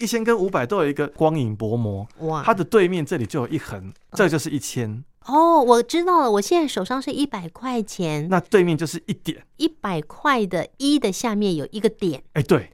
一千跟五百都有一个光影薄膜，哇，它的对面这里就有一横，这就是一千。哦，我知道了，我现在手上是一百块钱，那对面就是一点，一百块的一的下面有一个点，哎，对。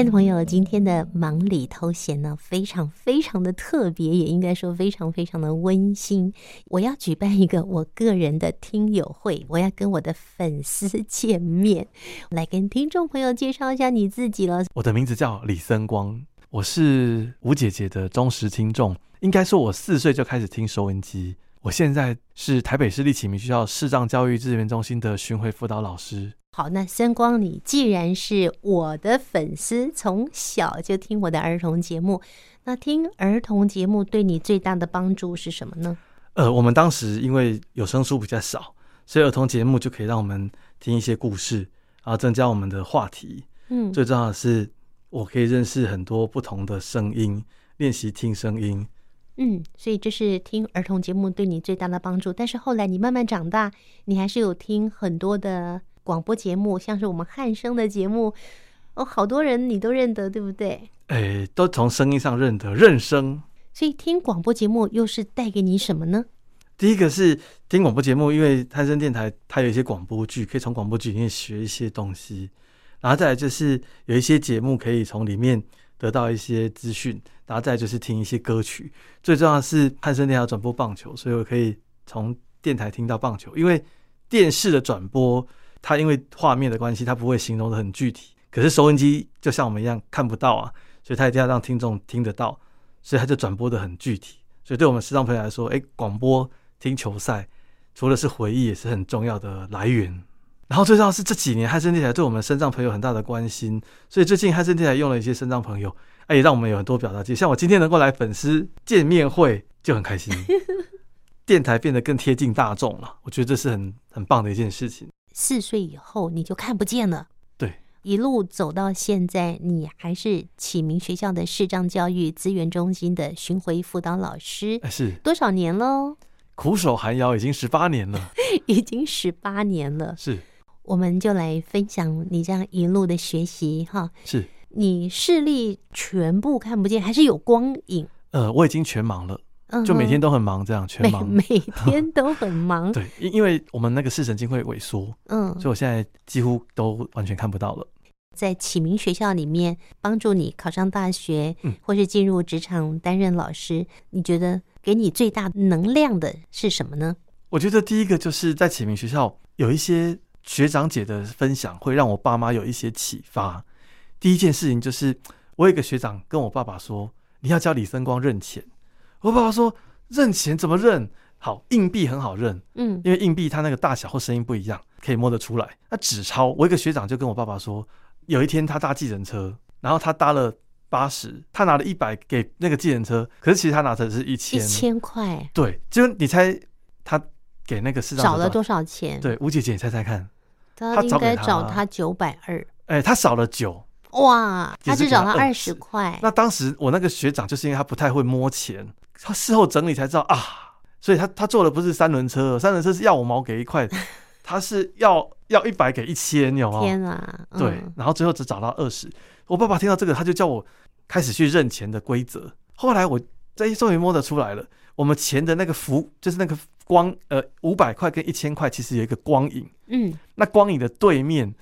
亲爱的朋友，今天的忙里偷闲呢，非常非常的特别，也应该说非常非常的温馨。我要举办一个我个人的听友会，我要跟我的粉丝见面，来跟听众朋友介绍一下你自己了。我的名字叫李森光，我是吴姐姐的忠实听众，应该说我四岁就开始听收音机。我现在是台北市立启明学校视障教育资源中心的巡回辅导老师。好，那森光，你既然是我的粉丝，从小就听我的儿童节目，那听儿童节目对你最大的帮助是什么呢？呃，我们当时因为有声书比较少，所以儿童节目就可以让我们听一些故事，然后增加我们的话题。嗯，最重要的是，我可以认识很多不同的声音，练习听声音。嗯，所以这是听儿童节目对你最大的帮助。但是后来你慢慢长大，你还是有听很多的。广播节目像是我们汉声的节目哦，好多人你都认得，对不对？哎，都从声音上认得，认声。所以听广播节目又是带给你什么呢？第一个是听广播节目，因为汉声电台它有一些广播剧，可以从广播剧里面学一些东西。然后再来就是有一些节目可以从里面得到一些资讯。然后再来就是听一些歌曲。最重要的是汉声电台转播棒球，所以我可以从电台听到棒球，因为电视的转播。它因为画面的关系，它不会形容的很具体。可是收音机就像我们一样看不到啊，所以它一定要让听众听得到，所以它就转播的很具体。所以对我们视障朋友来说，哎，广播听球赛，除了是回忆，也是很重要的来源。然后最重要是这几年汉森电台对我们视障朋友很大的关心，所以最近汉森电台用了一些视障朋友，哎，也让我们有很多表达机。像我今天能够来粉丝见面会，就很开心。电台变得更贴近大众了，我觉得这是很很棒的一件事情。四岁以后你就看不见了，对，一路走到现在，你还是启明学校的视障教育资源中心的巡回辅导老师，是多少年喽？苦守寒窑已经十八年了，已经十八年了。是，我们就来分享你这样一路的学习哈。是你视力全部看不见，还是有光影？呃，我已经全盲了。就每天都很忙，这样全忙，每每天都很忙。对，因因为我们那个视神经会萎缩，嗯，所以我现在几乎都完全看不到了。在启明学校里面帮助你考上大学，嗯，或是进入职场担任老师，你觉得给你最大能量的是什么呢？我觉得第一个就是在启明学校有一些学长姐的分享，会让我爸妈有一些启发。第一件事情就是，我有一个学长跟我爸爸说：“你要教李森光认钱。”我爸爸说：“认钱怎么认？好，硬币很好认，嗯，因为硬币它那个大小或声音不一样，可以摸得出来。那纸钞，我一个学长就跟我爸爸说，有一天他搭计程车，然后他搭了八十，他拿了一百给那个计程车，可是其实他拿的是一千，一千块。对，就你猜他给那个市长少了多少钱？对，吴姐姐，你猜猜看，他应该找他九百二。哎，他少了九，哇，他只找他二十块。那当时我那个学长就是因为他不太会摸钱。他事后整理才知道啊，所以他他坐的不是三轮车，三轮车是要五毛给一块，他是要要一百给一千，有吗？天啊！嗯、对，然后最后只找到二十。我爸爸听到这个，他就叫我开始去认钱的规则。后来我这一终于摸得出来了，我们钱的那个符就是那个光，呃，五百块跟一千块其实有一个光影，嗯，那光影的对面，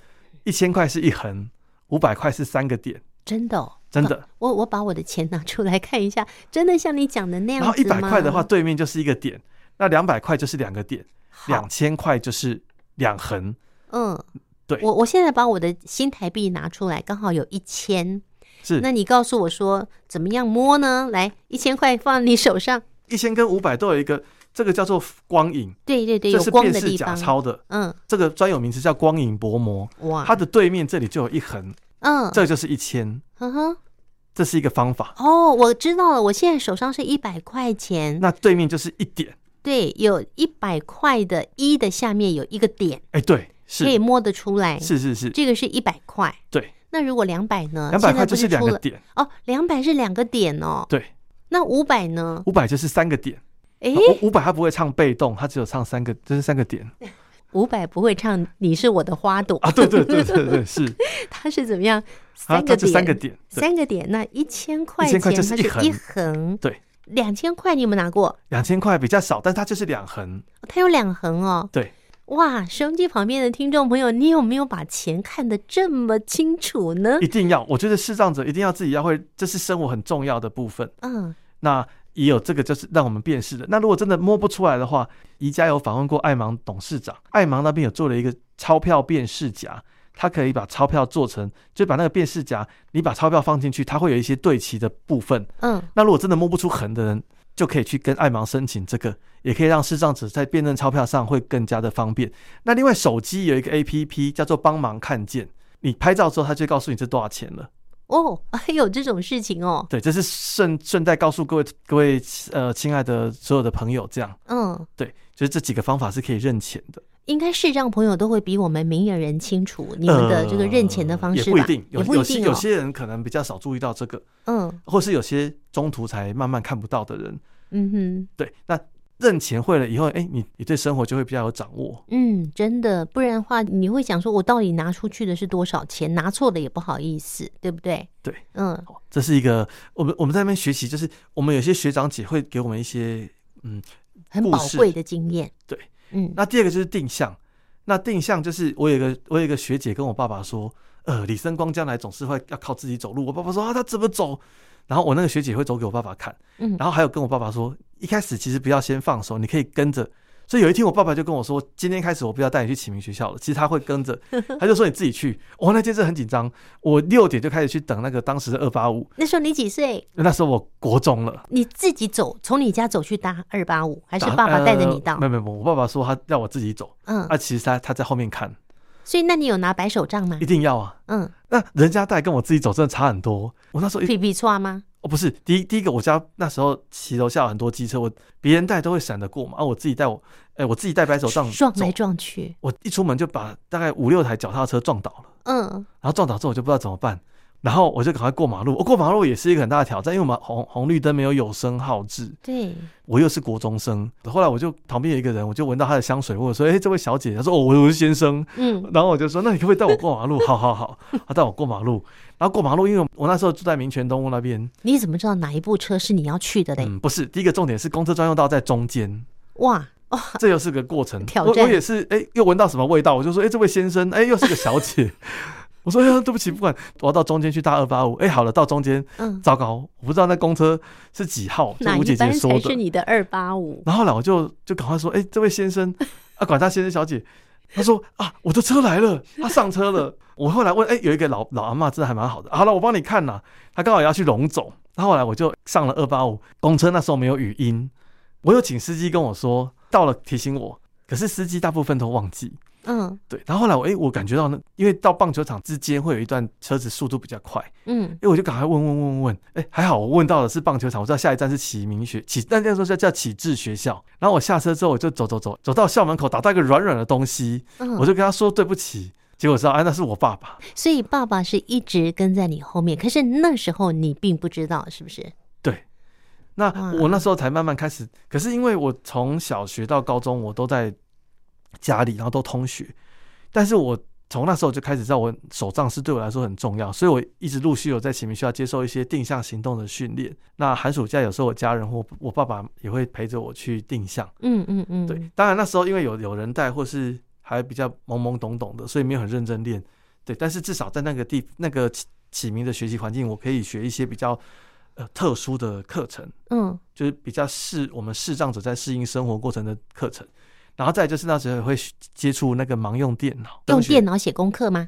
一千块是一横，五百块是三个点，真的、哦。真的，我我把我的钱拿出来看一下，真的像你讲的那样子吗？然后一百块的话，对面就是一个点；那两百块就是两个点；两千块就是两横。嗯，对。我我现在把我的新台币拿出来，刚好有一千。是，那你告诉我说怎么样摸呢？来，一千块放你手上，一千跟五百都有一个，这个叫做光影。对对对，这是辨识假钞的。嗯，这个专有名词叫光影薄膜。哇，它的对面这里就有一横。嗯，这就是一千，呵呵，这是一个方法。哦，我知道了，我现在手上是一百块钱，那对面就是一点。对，有一百块的一的下面有一个点，哎，对，是可以摸得出来。是是是，这个是一百块。对，那如果两百呢？两百块就是两个点。哦，两百是两个点哦。对，那五百呢？五百就是三个点。哎，五百他不会唱被动，他只有唱三个，这是三个点。伍佰不会唱“你是我的花朵”啊，对对对对对，是。他是怎么样？三个点，三个点，三个点。那一千块钱，就是一横，一横。对，两千块你有没有拿过？两千块比较少，但它就是两横。它有两横哦。对。哇，收音机旁边的听众朋友，你有没有把钱看得这么清楚呢？一定要，我觉得视障者一定要自己要会，这是生活很重要的部分。嗯。那。也有这个，就是让我们辨识的。那如果真的摸不出来的话，宜家有访问过爱芒董事长，爱芒那边有做了一个钞票辨识夹，它可以把钞票做成，就把那个辨识夹，你把钞票放进去，它会有一些对齐的部分。嗯，那如果真的摸不出痕的人，就可以去跟爱芒申请这个，也可以让视障者在辨认钞票上会更加的方便。那另外手机有一个 APP 叫做帮忙看见，你拍照之后，它就告诉你这多少钱了。哦，还有这种事情哦。对，这是顺顺带告诉各位各位呃，亲爱的所有的朋友，这样。嗯，对，就是这几个方法是可以认钱的。应该视障朋友都会比我们明眼人清楚你们的这个认钱的方式吧？呃、也不一定，有些人可能比较少注意到这个。嗯，或是有些中途才慢慢看不到的人。嗯哼，对，那。认钱会了以后，哎、欸，你你对生活就会比较有掌握。嗯，真的，不然的话，你会想说，我到底拿出去的是多少钱？拿错了也不好意思，对不对？对，嗯，这是一个我们我们在那边学习，就是我们有些学长姐会给我们一些嗯很宝贵的经验。对，嗯，那第二个就是定向，那定向就是我有一个我有一个学姐跟我爸爸说，呃，李生光将来总是会要靠自己走路。我爸爸说啊，他怎么走？然后我那个学姐会走给我爸爸看，嗯，然后还有跟我爸爸说。一开始其实不要先放手，你可以跟着。所以有一天我爸爸就跟我说：“今天开始我不要带你去启明学校了。”其实他会跟着，他就说：“你自己去。”我那天真的很紧张，我六点就开始去等那个当时的二八五。那时候你几岁？那时候我国中了。你自己走，从你家走去搭二八五，还是爸爸带着你到？没有没有，我爸爸说他让我自己走。嗯，啊，其实他他在后面看。所以那你有拿白手杖吗？一定要啊。嗯，那人家带跟我自己走真的差很多。我那时候皮皮错吗？哦，不是，第一第一个，我家那时候骑楼下有很多机车，我别人带都会闪得过嘛，啊，我自己带我，哎，我自己带白手杖撞来撞去，我一出门就把大概五六台脚踏车撞倒了，嗯，然后撞倒之后我就不知道怎么办。然后我就赶快过马路，我过马路也是一个很大的挑战，因为我们红红绿灯没有有声号志。对，我又是国中生，后来我就旁边有一个人，我就闻到他的香水，我说：“哎，这位小姐。”他说：“哦，我是先生。”嗯，然后我就说：“那你可不可以带我过马路？”好 好好，他带我过马路。然后过马路，因为我那时候住在民权东路那边。你怎么知道哪一部车是你要去的嘞？嗯，不是，第一个重点是公车专用道在中间。哇哦，这又是个过程。挑战。我，我也是，哎，又闻到什么味道？我就说：“哎，这位先生，哎，又是个小姐。”我说：“哎呀，对不起，不管，我要到中间去搭二八五。哎，好了，到中间，嗯，糟糕，我不知道那公车是几号。就吴姐姐说的，是你的二八五？然后来我就就赶快说：哎，这位先生啊，管他先生小姐。他说：啊，我的车来了，他上车了。我后来问：哎，有一个老老阿妈，真的还蛮好的。好了，我帮你看呐。他刚好要去龙总。然后后来我就上了二八五公车，那时候没有语音，我有请司机跟我说到了提醒我，可是司机大部分都忘记。”嗯，对，然后后来我哎，我感觉到呢，因为到棒球场之间会有一段车子速度比较快，嗯，哎，我就赶快问问问问，哎，还好我问到的是棒球场，我知道下一站是启明学启，但那时候叫叫启智学校。然后我下车之后，我就走走走，走到校门口，打到一个软软的东西，嗯，我就跟他说对不起，结果知道哎，那是我爸爸。所以爸爸是一直跟在你后面，可是那时候你并不知道，是不是？对，那我那时候才慢慢开始，可是因为我从小学到高中，我都在家里，然后都通学。但是我从那时候就开始知道，我手杖是对我来说很重要，所以我一直陆续有在启明学校接受一些定向行动的训练。那寒暑假有时候我家人或我爸爸也会陪着我去定向。嗯嗯嗯，对。当然那时候因为有有人带，或是还比较懵懵懂懂的，所以没有很认真练。对。但是至少在那个地那个启启明的学习环境，我可以学一些比较呃特殊的课程。嗯，就是比较适我们视障者在适应生活过程的课程。然后再就是那时候会接触那个盲用电脑，用电脑写功课吗？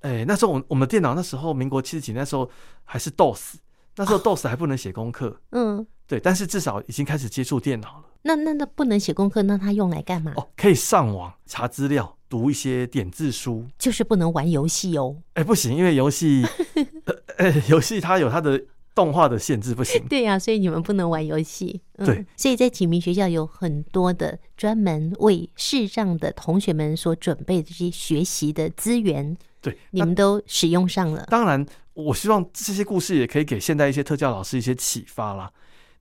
哎，那时候我我们电脑那时候民国七十几，那时候还是 DOS，那时候 DOS 还不能写功课。嗯，对，但是至少已经开始接触电脑了。那那那不能写功课，那它用来干嘛？哦，可以上网查资料，读一些点字书，就是不能玩游戏哦。哎，不行，因为游戏，呃，游戏它有它的。动画的限制不行，对呀、啊，所以你们不能玩游戏。嗯、对，所以在启明学校有很多的专门为视障的同学们所准备的这些学习的资源。对，你们都使用上了。当然，我希望这些故事也可以给现在一些特教老师一些启发啦。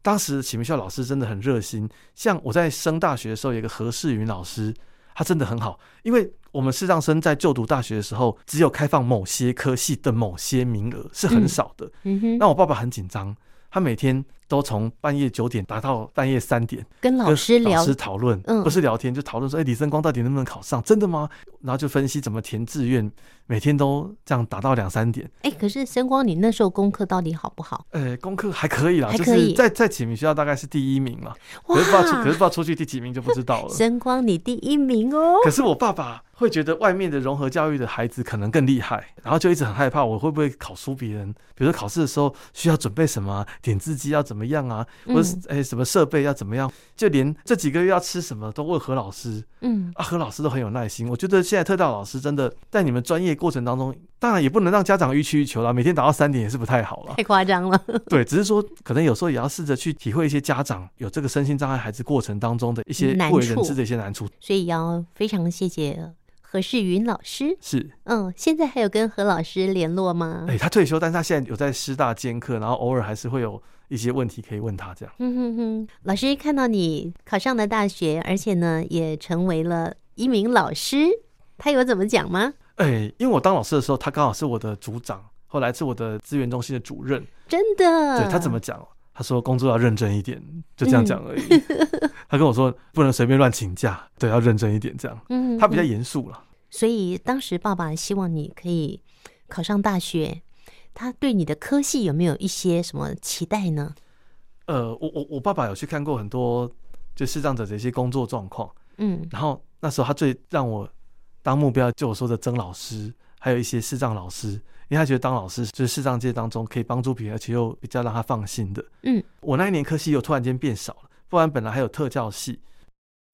当时启明学校老师真的很热心，像我在升大学的时候，有一个何世云老师，他真的很好，因为我们视障生在就读大学的时候，只有开放某些科系的某些名额，是很少的。嗯，嗯哼，那我爸爸很紧张，他每天。都从半夜九点打到半夜三点，跟老师聊、老师讨论，嗯，不是聊天就讨论说，哎，李森光到底能不能考上？真的吗？然后就分析怎么填志愿，每天都这样打到两三点。哎，可是森光，你那时候功课到底好不好？呃，功课还可以啦，就是在在启明学校大概是第一名了，可是不知道出，可是不知道出去第几名就不知道了。森光，你第一名哦。可是我爸爸会觉得外面的融合教育的孩子可能更厉害，然后就一直很害怕我会不会考输别人。比如说考试的时候需要准备什么，点字机要怎么样啊？哎、欸，什么设备要怎么样？就连这几个月要吃什么都问何老师。嗯，啊，何老师都很有耐心。我觉得现在特教老师真的在你们专业过程当中，当然也不能让家长欲取欲求了。每天打到三点也是不太好了，太夸张了。对，只是说可能有时候也要试着去体会一些家长有这个身心障碍孩子过程当中的一些不为人知的一些难处。所以要非常谢谢何世云老师。是，嗯，现在还有跟何老师联络吗？哎、欸，他退休，但是他现在有在师大兼课，然后偶尔还是会有。一些问题可以问他，这样。嗯哼哼，老师看到你考上了大学，而且呢也成为了一名老师，他有怎么讲吗？哎、欸，因为我当老师的时候，他刚好是我的组长，后来是我的资源中心的主任。真的？对，他怎么讲？他说工作要认真一点，就这样讲而已。嗯、他跟我说不能随便乱请假，对，要认真一点，这样。嗯他比较严肃了。所以当时爸爸希望你可以考上大学。他对你的科系有没有一些什么期待呢？呃，我我我爸爸有去看过很多就视障者的一些工作状况，嗯，然后那时候他最让我当目标，就我说的曾老师，还有一些视障老师，因为他觉得当老师就是视障界当中可以帮助别人，而且又比较让他放心的。嗯，我那一年科系又突然间变少了，不然本来还有特教系。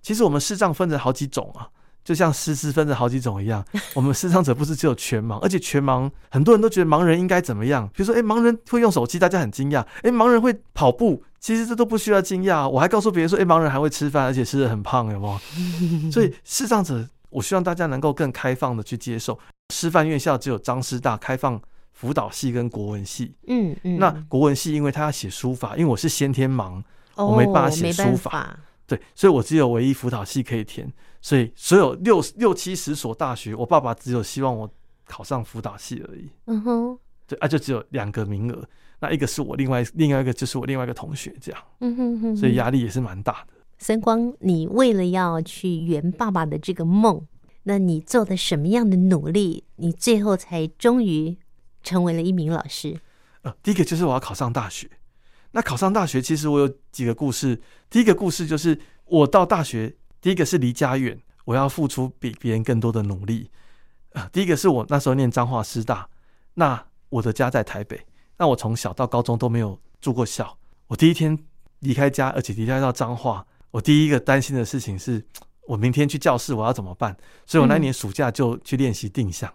其实我们视障分成好几种啊。就像师资分成好几种一样，我们视障者不是只有全盲，而且全盲很多人都觉得盲人应该怎么样？比如说，哎，盲人会用手机，大家很惊讶；哎，盲人会跑步，其实这都不需要惊讶。我还告诉别人说，哎，盲人还会吃饭，而且吃的很胖，有没有？所以视障者，我希望大家能够更开放的去接受。师范院校只有张师大开放辅导系跟国文系，嗯嗯，那国文系因为他要写书法，因为我是先天盲，我没办法写书法。对，所以我只有唯一辅导系可以填，所以所有六六七十所大学，我爸爸只有希望我考上辅导系而已。嗯哼，对啊，就只有两个名额，那一个是我，另外另外一个就是我另外一个同学这样。嗯哼哼，所以压力也是蛮大的。森光，你为了要去圆爸爸的这个梦，那你做的什么样的努力？你最后才终于成为了一名老师？呃，第一个就是我要考上大学。那考上大学，其实我有几个故事。第一个故事就是我到大学，第一个是离家远，我要付出比别人更多的努力。呃，第一个是我那时候念彰化师大，那我的家在台北，那我从小到高中都没有住过校。我第一天离开家，而且离开到彰化，我第一个担心的事情是，我明天去教室我要怎么办？所以我那年暑假就去练习定向。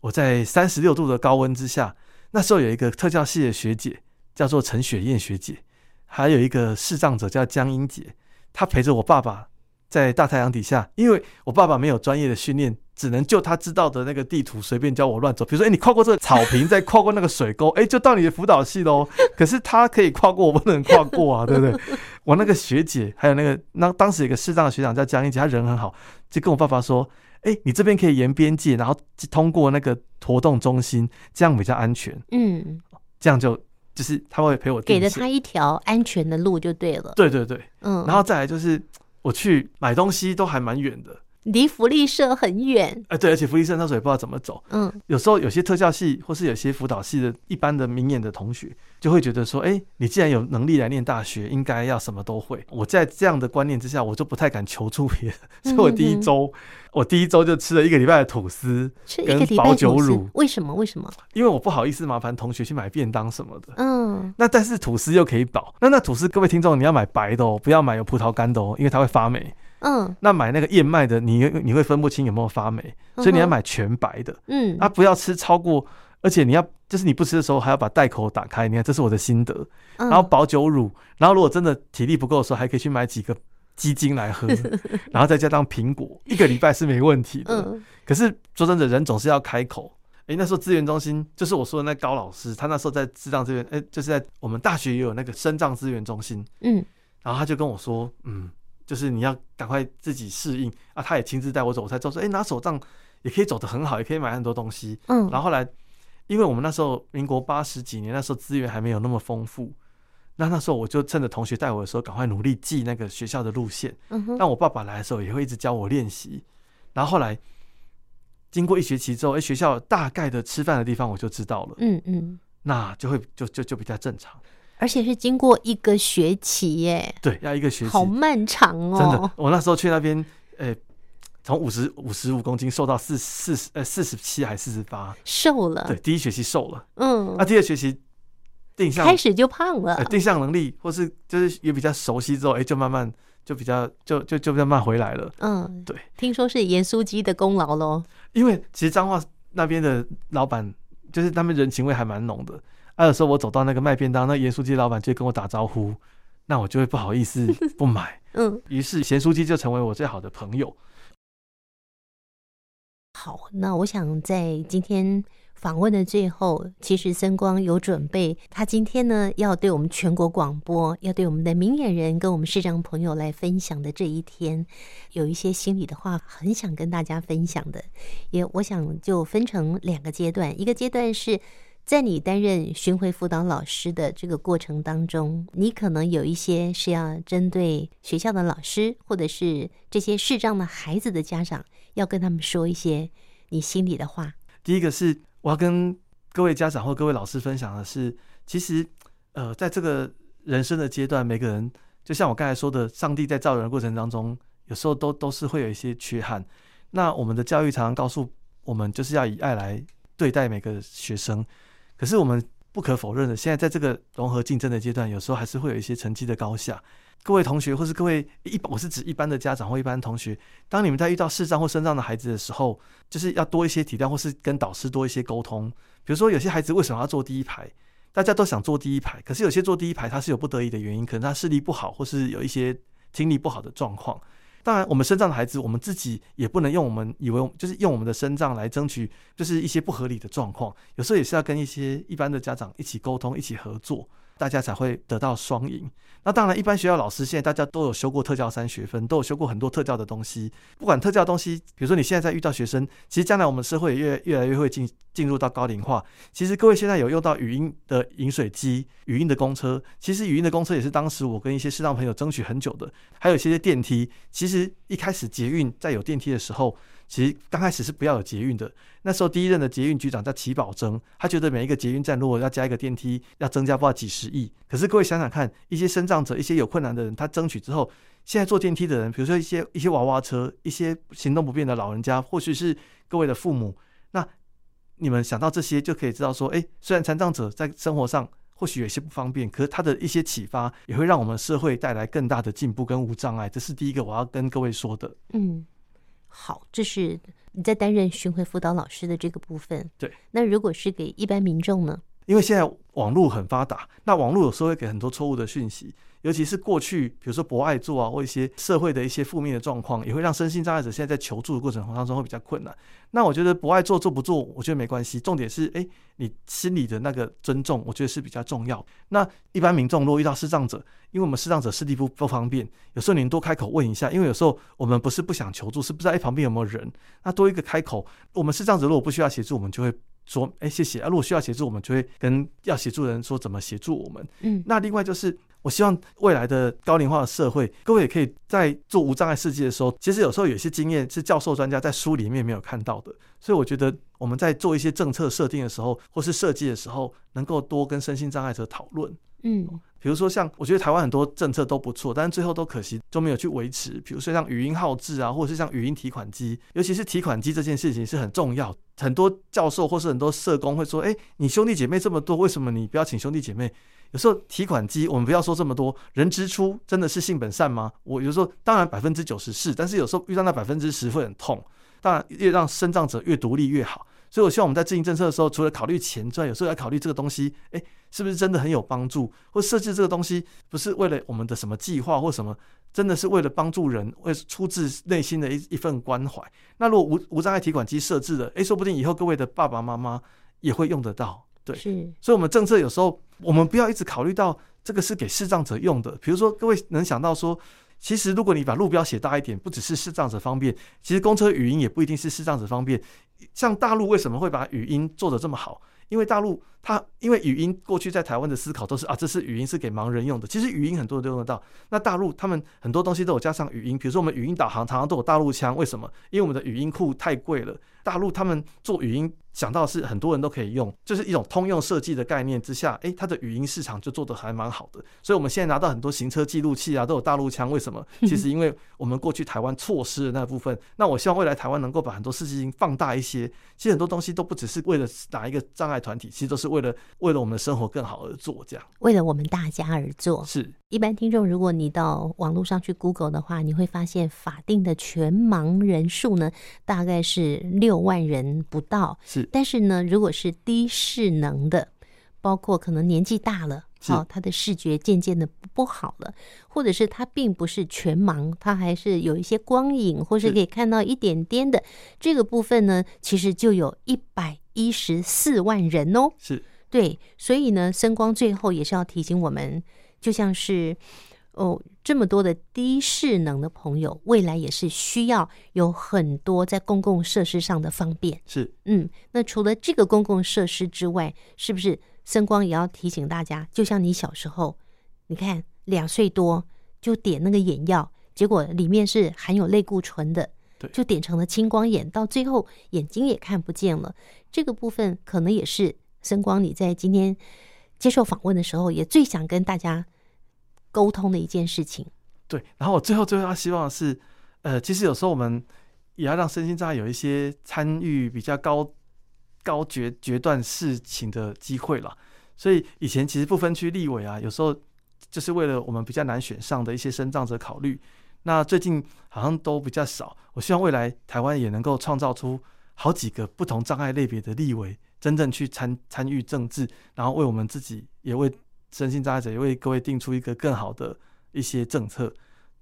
我在三十六度的高温之下，那时候有一个特教系的学姐。叫做陈雪燕学姐，还有一个视障者叫江英杰，她陪着我爸爸在大太阳底下，因为我爸爸没有专业的训练，只能就他知道的那个地图随便教我乱走。比如说，哎，你跨过这个草坪，再跨过那个水沟，哎，就到你的辅导系喽。可是他可以跨过，我不能跨过啊，对不对？我那个学姐，还有那个那当时有个视障的学长叫江一杰，他人很好，就跟我爸爸说，哎，你这边可以沿边界，然后通过那个活动中心，这样比较安全。嗯，这样就。就是他会陪我，给了他一条安全的路就对了。对对对，嗯，然后再来就是我去买东西都还蛮远的。离福利社很远，哎、欸，对，而且福利社那时候也不知道怎么走。嗯，有时候有些特教系或是有些辅导系的一般的明眼的同学，就会觉得说，哎、欸，你既然有能力来念大学，应该要什么都会。我在这样的观念之下，我就不太敢求助别人。所以我第一周，我第一周就吃了一个礼拜的吐司，跟保酒乳。为什么？为什么？因为我不好意思麻烦同学去买便当什么的。嗯，那但是吐司又可以保。那那吐司，各位听众，你要买白的哦，不要买有葡萄干的哦，因为它会发霉。嗯，那买那个燕麦的，你你会分不清有没有发霉，所以你要买全白的。嗯，啊，不要吃超过，而且你要就是你不吃的时候还要把袋口打开。你看，这是我的心得。然后保酒乳，然后如果真的体力不够的时候，还可以去买几个鸡精来喝，然后再加上苹果，一个礼拜是没问题的。可是说真的，人总是要开口。哎，那时候资源中心就是我说的那高老师，他那时候在智障资源，哎，就是在我们大学也有那个生障资源中心，嗯，然后他就跟我说，嗯，就是你要赶快自己适应。啊，他也亲自带我走，我才知道说，哎，拿手杖也可以走得很好，也可以买很多东西，嗯，然后后来，因为我们那时候民国八十几年，那时候资源还没有那么丰富，那那时候我就趁着同学带我的时候，赶快努力记那个学校的路线，嗯哼，但我爸爸来的时候也会一直教我练习，然后后来。经过一学期之后，哎，学校大概的吃饭的地方我就知道了，嗯嗯，那就会就就就比较正常，而且是经过一个学期耶，对，要一个学期，好漫长哦，真的，我那时候去那边，哎，从五十五十五公斤瘦到四四十呃四十七还四十八，瘦了，对，第一学期瘦了，嗯，那第二学期定向开始就胖了，定向能力或是就是也比较熟悉之后，哎，就慢慢。就比较就就就慢慢回来了。嗯，对，听说是盐酥鸡的功劳喽。因为其实彰化那边的老板，就是他们人情味还蛮浓的。啊，有时候我走到那个卖便当，那盐酥鸡老板就跟我打招呼，那我就会不好意思 不买。嗯，于是咸酥鸡就成为我最好的朋友。好，那我想在今天。访问的最后，其实森光有准备，他今天呢要对我们全国广播，要对我们的明眼人跟我们视障朋友来分享的这一天，有一些心里的话很想跟大家分享的。也我想就分成两个阶段，一个阶段是在你担任巡回辅导老师的这个过程当中，你可能有一些是要针对学校的老师，或者是这些视障的孩子的家长，要跟他们说一些你心里的话。第一个是。我要跟各位家长或各位老师分享的是，其实，呃，在这个人生的阶段，每个人就像我刚才说的，上帝在造人的过程当中，有时候都都是会有一些缺憾。那我们的教育常常告诉我们，就是要以爱来对待每个学生。可是我们不可否认的，现在在这个融合竞争的阶段，有时候还是会有一些成绩的高下。各位同学，或是各位一，我是指一般的家长或一般同学，当你们在遇到视障或身障的孩子的时候，就是要多一些体谅，或是跟导师多一些沟通。比如说，有些孩子为什么要坐第一排？大家都想坐第一排，可是有些坐第一排他是有不得已的原因，可能他视力不好，或是有一些听力不好的状况。当然，我们身障的孩子，我们自己也不能用我们以为就是用我们的身障来争取，就是一些不合理的状况。有时候也是要跟一些一般的家长一起沟通，一起合作。大家才会得到双赢。那当然，一般学校老师现在大家都有修过特教三学分，都有修过很多特教的东西。不管特教东西，比如说你现在在遇到学生，其实将来我们社会也越越来越会进进入到高龄化。其实各位现在有用到语音的饮水机、语音的公车，其实语音的公车也是当时我跟一些适当朋友争取很久的。还有一些电梯，其实一开始捷运在有电梯的时候。其实刚开始是不要有捷运的，那时候第一任的捷运局长叫齐宝珍，他觉得每一个捷运站如果要加一个电梯，要增加不知道几十亿。可是各位想想看，一些身障者、一些有困难的人，他争取之后，现在坐电梯的人，比如说一些一些娃娃车、一些行动不便的老人家，或许是各位的父母，那你们想到这些，就可以知道说，哎，虽然残障者在生活上或许有些不方便，可是他的一些启发，也会让我们社会带来更大的进步跟无障碍。这是第一个我要跟各位说的。嗯。好，这是你在担任巡回辅导老师的这个部分。对，那如果是给一般民众呢？因为现在网络很发达，那网络有时候会给很多错误的讯息。尤其是过去，比如说博爱做啊，或一些社会的一些负面的状况，也会让身心障碍者现在在求助的过程当中会比较困难。那我觉得博爱做做不做，我觉得没关系，重点是，哎，你心里的那个尊重，我觉得是比较重要。那一般民众如果遇到视障者，因为我们视障者视力不不方便，有时候您多开口问一下，因为有时候我们不是不想求助，是不知道哎旁边有没有人，那多一个开口，我们视障者如果不需要协助，我们就会。说，哎，谢谢啊！如果需要协助，我们就会跟要协助的人说怎么协助我们。嗯，那另外就是，我希望未来的高龄化的社会，各位也可以在做无障碍设计的时候，其实有时候有些经验是教授专家在书里面没有看到的。所以我觉得我们在做一些政策设定的时候，或是设计的时候，能够多跟身心障碍者讨论。嗯，比如说像我觉得台湾很多政策都不错，但是最后都可惜都没有去维持。比如说像语音号志啊，或者是像语音提款机，尤其是提款机这件事情是很重要。很多教授或是很多社工会说：“哎，你兄弟姐妹这么多，为什么你不要请兄弟姐妹？”有时候提款机，我们不要说这么多人之初，真的是性本善吗？我有时候当然百分之九十是，但是有时候遇到那百分之十会很痛。当然，越让身障者越独立越好。所以，我希望我们在制定政策的时候，除了考虑钱之外，有时候要考虑这个东西，哎，是不是真的很有帮助？或设置这个东西不是为了我们的什么计划或什么，真的是为了帮助人，为出自内心的一一份关怀。那如果无无障碍提款机设置的，诶，说不定以后各位的爸爸妈妈也会用得到。对，是。所以，我们政策有时候我们不要一直考虑到这个是给视障者用的。比如说，各位能想到说，其实如果你把路标写大一点，不只是视障者方便，其实公车语音也不一定是视障者方便。像大陆为什么会把语音做得这么好？因为大陆它因为语音过去在台湾的思考都是啊，这是语音是给盲人用的。其实语音很多人都用得到。那大陆他们很多东西都有加上语音，比如说我们语音导航常常都有大陆腔，为什么？因为我们的语音库太贵了。大陆他们做语音想到是很多人都可以用，就是一种通用设计的概念之下，诶，它的语音市场就做得还蛮好的。所以我们现在拿到很多行车记录器啊，都有大陆腔，为什么？其实因为我们过去台湾错失的那部分。那我希望未来台湾能够把很多事情放大一些。其实很多东西都不只是为了哪一个障碍团体，其实都是为了为了我们的生活更好而做，这样。为了我们大家而做。是。一般听众，如果你到网络上去 Google 的话，你会发现法定的全盲人数呢，大概是六万人不到。是，但是呢，如果是低视能的，包括可能年纪大了，好，他的视觉渐渐的不好了，或者是他并不是全盲，他还是有一些光影，或是可以看到一点点的这个部分呢，其实就有一百一十四万人哦。是，对，所以呢，声光最后也是要提醒我们。就像是哦，这么多的低势能的朋友，未来也是需要有很多在公共设施上的方便。是，嗯，那除了这个公共设施之外，是不是声光也要提醒大家？就像你小时候，你看两岁多就点那个眼药，结果里面是含有类固醇的，对，就点成了青光眼，到最后眼睛也看不见了。这个部分可能也是声光你在今天。接受访问的时候，也最想跟大家沟通的一件事情。对，然后我最后最后要希望的是，呃，其实有时候我们也要让身心障碍有一些参与比较高高决决断事情的机会了。所以以前其实不分区立委啊，有时候就是为了我们比较难选上的一些身障者考虑。那最近好像都比较少。我希望未来台湾也能够创造出好几个不同障碍类别的立委。真正去参参与政治，然后为我们自己，也为身心障碍者，也为各位定出一个更好的一些政策。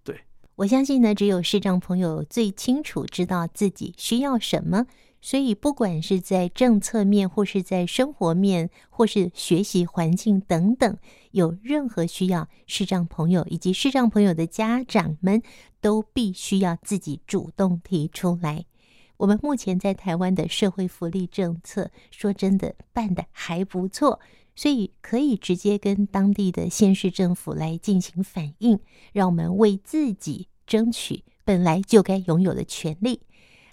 对，我相信呢，只有视障朋友最清楚知道自己需要什么，所以不管是在政策面，或是在生活面，或是学习环境等等，有任何需要，视障朋友以及视障朋友的家长们都必须要自己主动提出来。我们目前在台湾的社会福利政策，说真的办得还不错，所以可以直接跟当地的县市政府来进行反映，让我们为自己争取本来就该拥有的权利。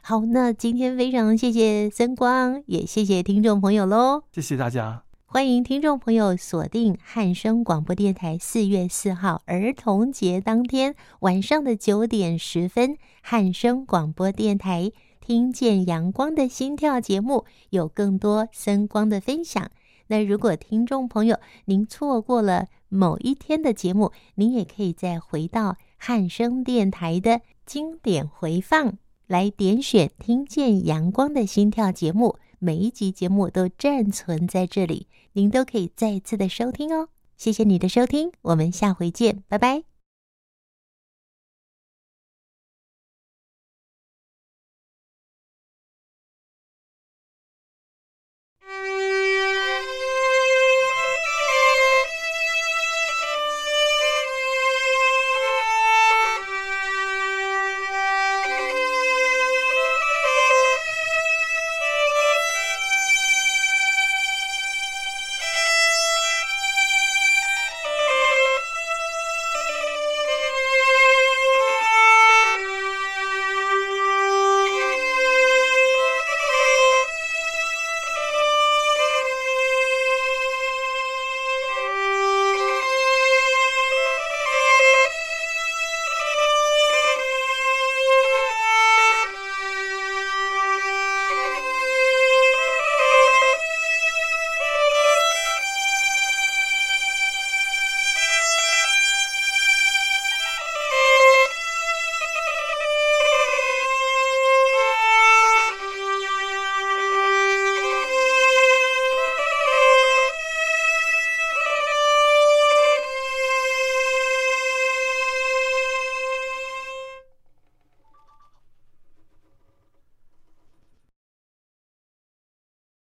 好，那今天非常谢谢声光，也谢谢听众朋友喽，谢谢大家，欢迎听众朋友锁定汉声广播电台四月四号儿童节当天晚上的九点十分，汉声广播电台。听见阳光的心跳节目有更多声光的分享。那如果听众朋友您错过了某一天的节目，您也可以再回到汉声电台的经典回放来点选“听见阳光的心跳”节目，每一集节目都暂存在这里，您都可以再次的收听哦。谢谢你的收听，我们下回见，拜拜。